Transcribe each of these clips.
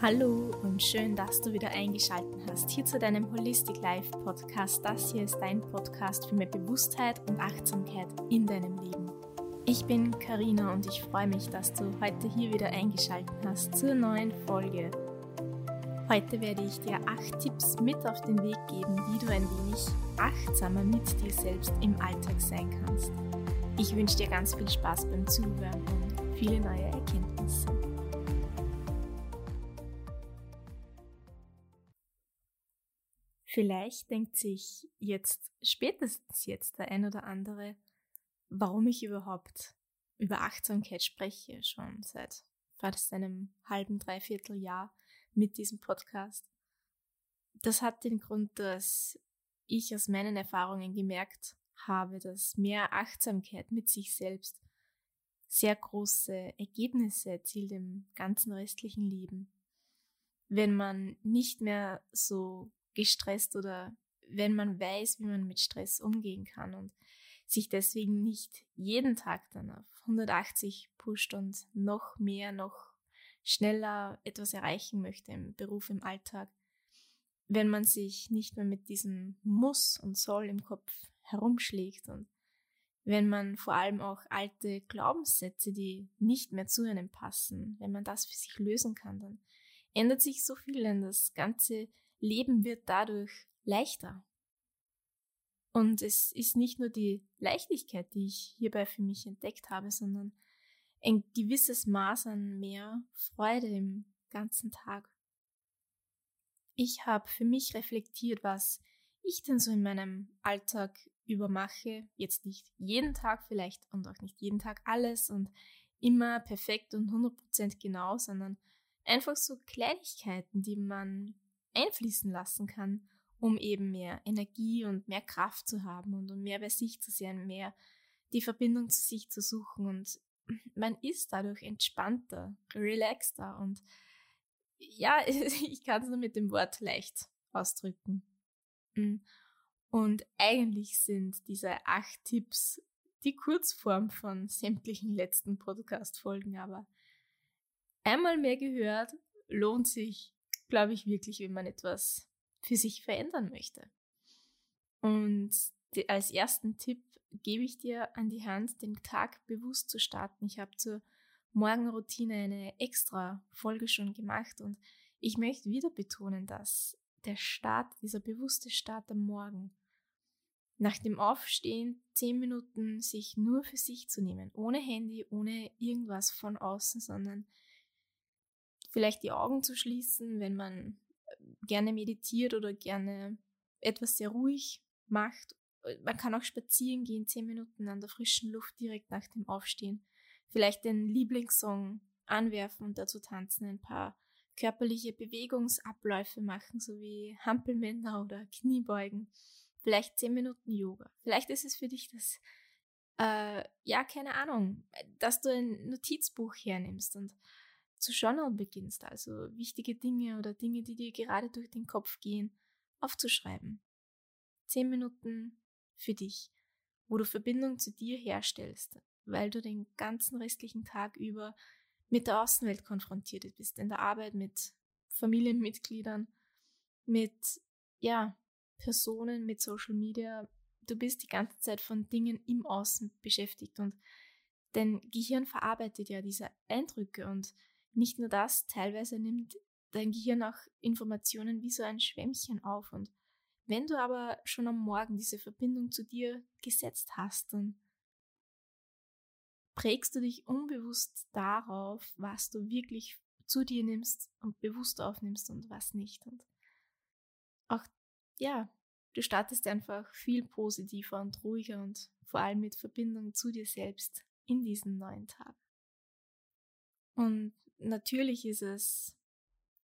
Hallo und schön, dass du wieder eingeschaltet hast hier zu deinem Holistic Life Podcast. Das hier ist dein Podcast für mehr Bewusstheit und Achtsamkeit in deinem Leben. Ich bin Karina und ich freue mich, dass du heute hier wieder eingeschaltet hast zur neuen Folge. Heute werde ich dir acht Tipps mit auf den Weg geben, wie du ein wenig achtsamer mit dir selbst im Alltag sein kannst. Ich wünsche dir ganz viel Spaß beim Zuhören und viele neue Erkenntnisse. Vielleicht denkt sich jetzt, spätestens jetzt der ein oder andere, warum ich überhaupt über Achtsamkeit spreche, schon seit fast einem halben, dreiviertel Jahr mit diesem Podcast. Das hat den Grund, dass ich aus meinen Erfahrungen gemerkt habe, dass mehr Achtsamkeit mit sich selbst sehr große Ergebnisse erzielt im ganzen restlichen Leben. Wenn man nicht mehr so gestresst oder wenn man weiß, wie man mit Stress umgehen kann und sich deswegen nicht jeden Tag dann auf 180 pusht und noch mehr, noch schneller etwas erreichen möchte im Beruf, im Alltag, wenn man sich nicht mehr mit diesem Muss und Soll im Kopf herumschlägt und wenn man vor allem auch alte Glaubenssätze, die nicht mehr zu einem passen, wenn man das für sich lösen kann, dann ändert sich so viel, denn das ganze Leben wird dadurch leichter. Und es ist nicht nur die Leichtigkeit, die ich hierbei für mich entdeckt habe, sondern ein gewisses Maß an mehr Freude im ganzen Tag. Ich habe für mich reflektiert, was ich denn so in meinem Alltag übermache. Jetzt nicht jeden Tag vielleicht und auch nicht jeden Tag alles und immer perfekt und 100% genau, sondern einfach so Kleinigkeiten, die man einfließen lassen kann, um eben mehr Energie und mehr Kraft zu haben und um mehr bei sich zu sein, mehr die Verbindung zu sich zu suchen und man ist dadurch entspannter, relaxter und ja, ich kann es nur mit dem Wort leicht ausdrücken. Mm. Und eigentlich sind diese acht Tipps die Kurzform von sämtlichen letzten Podcast-Folgen, aber einmal mehr gehört lohnt sich glaube ich wirklich, wenn man etwas für sich verändern möchte. Und die, als ersten Tipp gebe ich dir an die Hand, den Tag bewusst zu starten. Ich habe zur Morgenroutine eine extra Folge schon gemacht und ich möchte wieder betonen, dass der Start, dieser bewusste Start am Morgen, nach dem Aufstehen zehn Minuten sich nur für sich zu nehmen, ohne Handy, ohne irgendwas von außen, sondern vielleicht die Augen zu schließen, wenn man äh, gerne meditiert oder gerne etwas sehr ruhig macht. Äh, man kann auch spazieren gehen, zehn Minuten an der frischen Luft direkt nach dem Aufstehen. Vielleicht den Lieblingssong anwerfen und dazu tanzen, ein paar körperliche Bewegungsabläufe machen, so wie Hampelmänner oder Kniebeugen. Vielleicht zehn Minuten Yoga. Vielleicht ist es für dich das, äh, ja, keine Ahnung, dass du ein Notizbuch hernimmst und zu journal beginnst, also wichtige Dinge oder Dinge, die dir gerade durch den Kopf gehen, aufzuschreiben. Zehn Minuten für dich, wo du Verbindung zu dir herstellst, weil du den ganzen restlichen Tag über mit der Außenwelt konfrontiert bist, in der Arbeit mit Familienmitgliedern, mit, ja, Personen, mit Social Media. Du bist die ganze Zeit von Dingen im Außen beschäftigt und dein Gehirn verarbeitet ja diese Eindrücke und nicht nur das, teilweise nimmt dein Gehirn auch Informationen wie so ein Schwämmchen auf. Und wenn du aber schon am Morgen diese Verbindung zu dir gesetzt hast, dann prägst du dich unbewusst darauf, was du wirklich zu dir nimmst und bewusst aufnimmst und was nicht. Und auch, ja, du startest einfach viel positiver und ruhiger und vor allem mit Verbindung zu dir selbst in diesen neuen Tag. Und natürlich ist es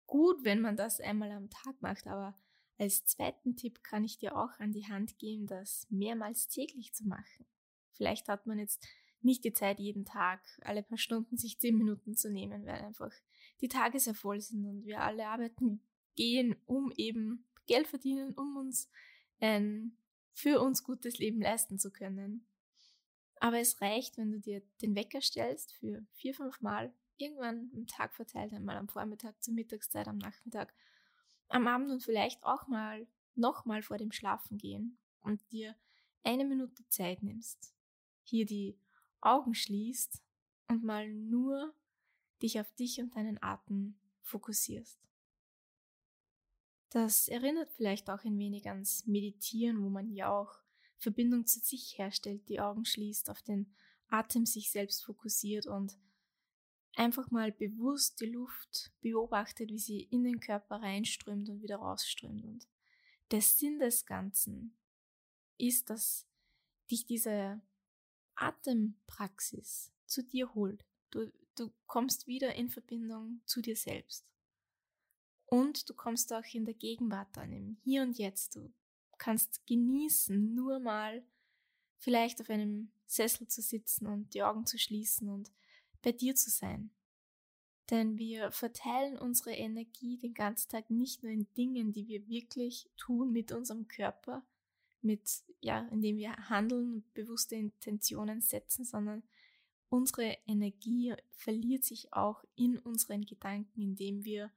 gut, wenn man das einmal am Tag macht, aber als zweiten Tipp kann ich dir auch an die Hand geben, das mehrmals täglich zu machen. Vielleicht hat man jetzt nicht die Zeit, jeden Tag alle paar Stunden sich zehn Minuten zu nehmen, weil einfach die Tage sehr voll sind und wir alle arbeiten gehen, um eben Geld verdienen, um uns ein für uns gutes Leben leisten zu können. Aber es reicht, wenn du dir den Wecker stellst für vier, fünf Mal irgendwann im Tag verteilt, einmal am Vormittag, zur Mittagszeit, am Nachmittag, am Abend und vielleicht auch mal nochmal vor dem Schlafen gehen und dir eine Minute Zeit nimmst, hier die Augen schließt und mal nur dich auf dich und deinen Atem fokussierst. Das erinnert vielleicht auch ein wenig ans Meditieren, wo man ja auch Verbindung zu sich herstellt, die Augen schließt, auf den Atem sich selbst fokussiert und einfach mal bewusst die Luft beobachtet, wie sie in den Körper reinströmt und wieder rausströmt. Und der Sinn des Ganzen ist, dass dich diese Atempraxis zu dir holt. Du, du kommst wieder in Verbindung zu dir selbst. Und du kommst auch in der Gegenwart an, im Hier und Jetzt. Du kannst genießen, nur mal vielleicht auf einem Sessel zu sitzen und die Augen zu schließen und bei dir zu sein. Denn wir verteilen unsere Energie den ganzen Tag nicht nur in Dingen, die wir wirklich tun mit unserem Körper, mit, ja, indem wir handeln und bewusste Intentionen setzen, sondern unsere Energie verliert sich auch in unseren Gedanken, indem wir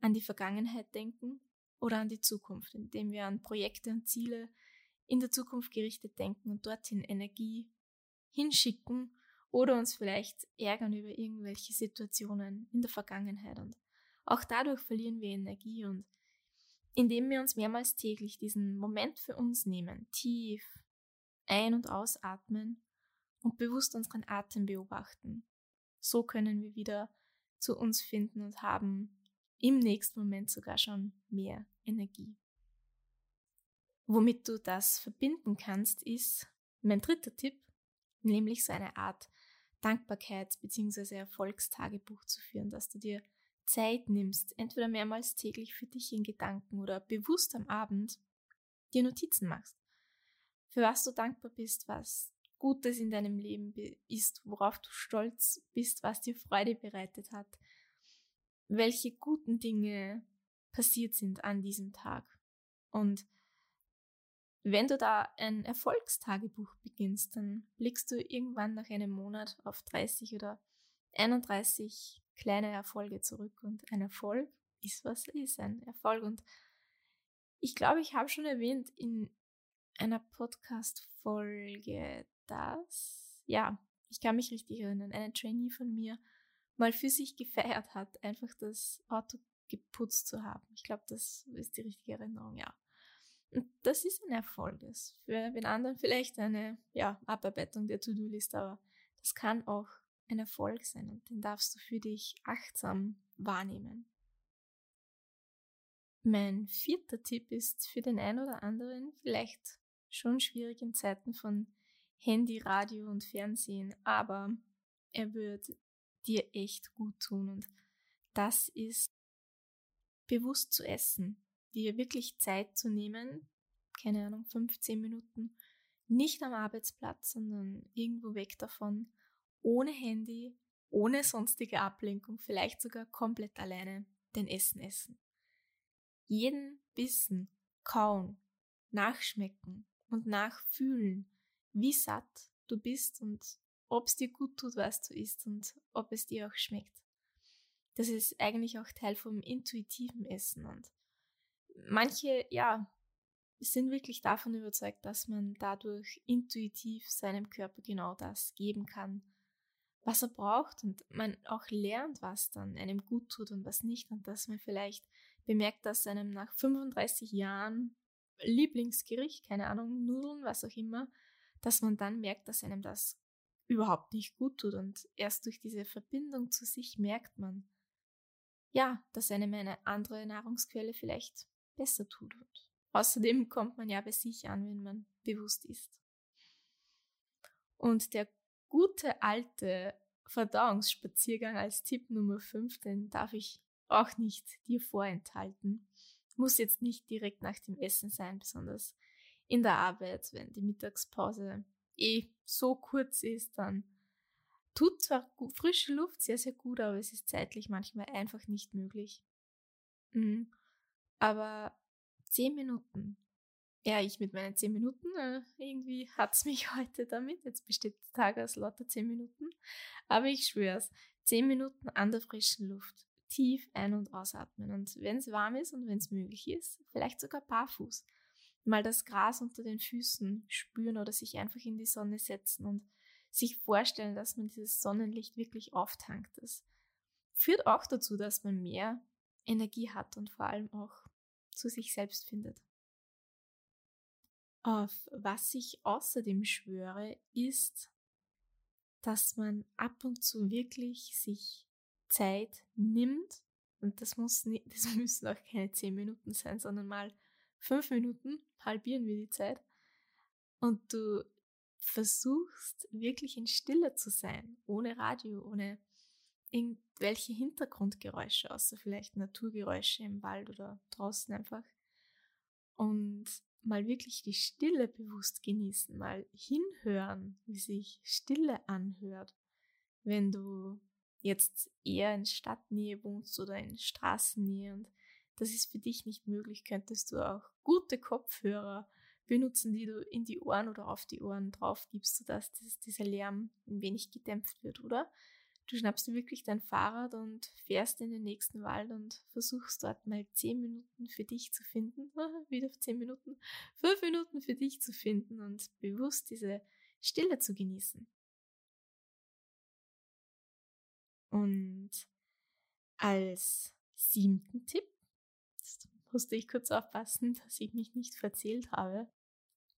an die Vergangenheit denken oder an die Zukunft, indem wir an Projekte und Ziele in der Zukunft gerichtet denken und dorthin Energie hinschicken oder uns vielleicht ärgern über irgendwelche Situationen in der Vergangenheit. Und auch dadurch verlieren wir Energie und indem wir uns mehrmals täglich diesen Moment für uns nehmen, tief ein- und ausatmen und bewusst unseren Atem beobachten. So können wir wieder zu uns finden und haben im nächsten Moment sogar schon mehr Energie. Womit du das verbinden kannst, ist mein dritter Tipp, nämlich so eine Art Dankbarkeits- bzw. Erfolgstagebuch zu führen, dass du dir Zeit nimmst, entweder mehrmals täglich für dich in Gedanken oder bewusst am Abend dir Notizen machst. Für was du dankbar bist, was Gutes in deinem Leben ist, worauf du stolz bist, was dir Freude bereitet hat, welche guten Dinge passiert sind an diesem Tag. Und wenn du da ein Erfolgstagebuch beginnst, dann blickst du irgendwann nach einem Monat auf 30 oder 31 kleine Erfolge zurück. Und ein Erfolg ist, was ist ein Erfolg. Und ich glaube, ich habe schon erwähnt in einer Podcast-Folge, dass, ja, ich kann mich richtig erinnern, eine Trainee von mir mal für sich gefeiert hat, einfach das Auto geputzt zu haben. Ich glaube, das ist die richtige Erinnerung, ja. Und das ist ein Erfolg. Das für den anderen vielleicht eine ja, Abarbeitung der To-Do-Liste, aber das kann auch ein Erfolg sein und den darfst du für dich achtsam wahrnehmen. Mein vierter Tipp ist für den einen oder anderen vielleicht schon schwierig in Zeiten von Handy, Radio und Fernsehen, aber er wird dir echt gut tun und das ist bewusst zu essen, dir wirklich Zeit zu nehmen, keine Ahnung, 15 Minuten, nicht am Arbeitsplatz, sondern irgendwo weg davon, ohne Handy, ohne sonstige Ablenkung, vielleicht sogar komplett alleine dein Essen essen. Jeden Bissen kauen, nachschmecken und nachfühlen, wie satt du bist und ob es dir gut tut, was du isst und ob es dir auch schmeckt. Das ist eigentlich auch Teil vom intuitiven Essen und manche, ja, sind wirklich davon überzeugt, dass man dadurch intuitiv seinem Körper genau das geben kann, was er braucht und man auch lernt, was dann einem gut tut und was nicht und dass man vielleicht bemerkt, dass einem nach 35 Jahren Lieblingsgericht, keine Ahnung, Nudeln, was auch immer, dass man dann merkt, dass einem das überhaupt nicht gut tut und erst durch diese Verbindung zu sich merkt man, ja, dass einem eine andere Nahrungsquelle vielleicht besser tut. Und außerdem kommt man ja bei sich an, wenn man bewusst ist. Und der gute alte Verdauungsspaziergang als Tipp Nummer 5, den darf ich auch nicht dir vorenthalten. Muss jetzt nicht direkt nach dem Essen sein, besonders in der Arbeit, wenn die Mittagspause eh so kurz ist, dann tut zwar frische Luft sehr, sehr gut, aber es ist zeitlich manchmal einfach nicht möglich. Mhm. Aber zehn Minuten. Ja, ich mit meinen zehn Minuten, äh, irgendwie hat's mich heute damit. Jetzt besteht der Tag aus lauter zehn Minuten. Aber ich schwör's, zehn Minuten an der frischen Luft tief ein- und ausatmen. Und wenn es warm ist und wenn es möglich ist, vielleicht sogar barfuß. Mal das Gras unter den Füßen spüren oder sich einfach in die Sonne setzen und sich vorstellen, dass man dieses Sonnenlicht wirklich auftankt. Das führt auch dazu, dass man mehr Energie hat und vor allem auch zu sich selbst findet. Auf was ich außerdem schwöre, ist, dass man ab und zu wirklich sich Zeit nimmt, und das, muss nicht, das müssen auch keine zehn Minuten sein, sondern mal fünf Minuten, halbieren wir die Zeit, und du versuchst wirklich in Stille zu sein, ohne Radio, ohne irgendwelche Hintergrundgeräusche, außer vielleicht Naturgeräusche im Wald oder draußen einfach. Und mal wirklich die Stille bewusst genießen, mal hinhören, wie sich Stille anhört, wenn du jetzt eher in Stadtnähe wohnst oder in Straßennähe und das ist für dich nicht möglich, könntest du auch gute Kopfhörer benutzen, die du in die Ohren oder auf die Ohren drauf gibst, sodass das, dieser Lärm ein wenig gedämpft wird, oder? Du schnappst dir wirklich dein Fahrrad und fährst in den nächsten Wald und versuchst dort mal zehn Minuten für dich zu finden, wieder zehn Minuten, fünf Minuten für dich zu finden und bewusst diese Stille zu genießen. Und als siebten Tipp, jetzt musste ich kurz aufpassen, dass ich mich nicht verzählt habe,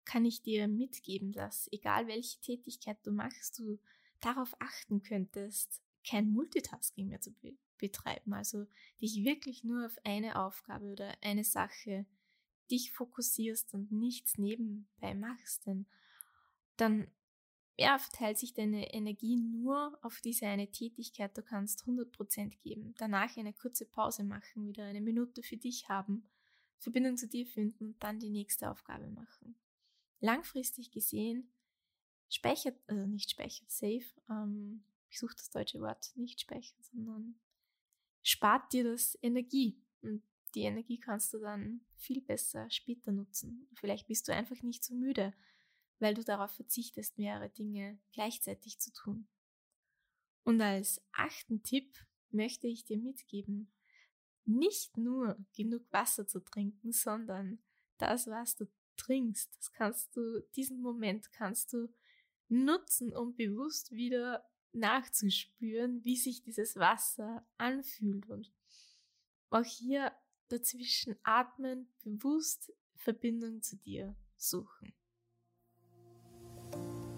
kann ich dir mitgeben, dass egal welche Tätigkeit du machst, du darauf achten könntest, kein Multitasking mehr zu be betreiben. Also dich wirklich nur auf eine Aufgabe oder eine Sache dich fokussierst und nichts nebenbei machst, denn dann ja, verteilt sich deine Energie nur auf diese eine Tätigkeit. Du kannst 100% geben. Danach eine kurze Pause machen, wieder eine Minute für dich haben, Verbindung zu dir finden und dann die nächste Aufgabe machen. Langfristig gesehen speichert, also nicht speichert, safe, ähm, ich suche das deutsche Wort, nicht speichern, sondern spart dir das Energie. Und die Energie kannst du dann viel besser später nutzen. Vielleicht bist du einfach nicht so müde weil du darauf verzichtest, mehrere Dinge gleichzeitig zu tun. Und als achten Tipp möchte ich dir mitgeben, nicht nur genug Wasser zu trinken, sondern das, was du trinkst, das kannst du, diesen Moment kannst du nutzen, um bewusst wieder nachzuspüren, wie sich dieses Wasser anfühlt und auch hier dazwischen atmen, bewusst Verbindung zu dir suchen.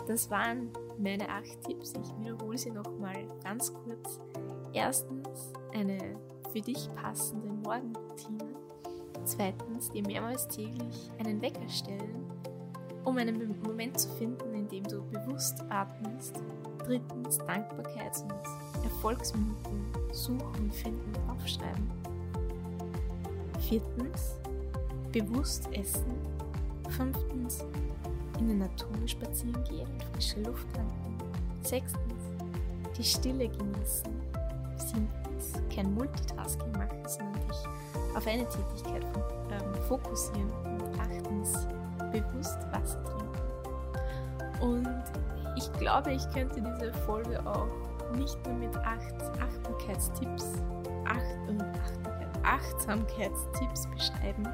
Das waren meine acht Tipps. Ich wiederhole sie nochmal ganz kurz. Erstens eine für dich passende Morgenroutine. Zweitens dir mehrmals täglich einen Wecker stellen, um einen Moment zu finden, bewusst atmest. Drittens Dankbarkeits- und Erfolgsminuten suchen, finden, aufschreiben. Viertens bewusst essen. Fünftens in der Natur spazieren gehen und frische Luft tanken. Sechstens, die Stille genießen. Siebtens, kein Multitasking machen, sondern dich auf eine Tätigkeit ähm, fokussieren. Und achtens, bewusst Wasser trinken. Und ich glaube, ich könnte diese Folge auch nicht nur mit acht Achtsamkeitstipps, acht, äh, Achtsamkeitstipps beschreiben,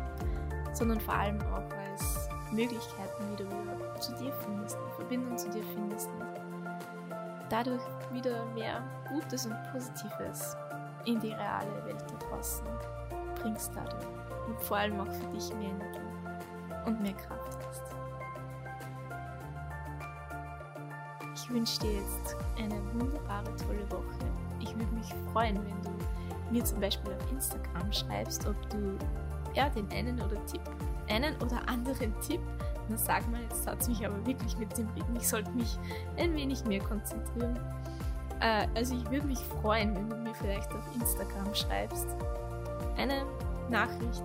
sondern vor allem auch als Möglichkeiten, wie du zu dir findest, eine Verbindung zu dir findest und dadurch wieder mehr Gutes und Positives in die reale Welt da draußen bringst dadurch und vor allem auch für dich mehr Energie und mehr Kraft hast. Ich wünsche dir jetzt eine wunderbare, tolle Woche. Ich würde mich freuen, wenn du mir zum Beispiel auf Instagram schreibst, ob du ja den einen oder Tipp einen oder anderen Tipp. Na sag mal, jetzt hat es mich aber wirklich mit dem Reden. Ich sollte mich ein wenig mehr konzentrieren. Äh, also ich würde mich freuen, wenn du mir vielleicht auf Instagram schreibst. Eine Nachricht,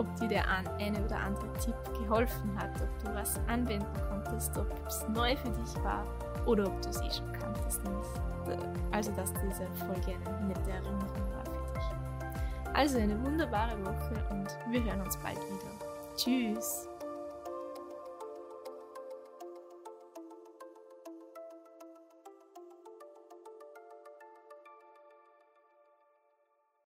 ob dir der eine oder andere Tipp geholfen hat, ob du was anwenden konntest, ob es neu für dich war oder ob du es eh schon kanntest. Also dass diese Folge eine nette Erinnerung war für dich. Also eine wunderbare Woche und wir hören uns bald wieder. Tschüss.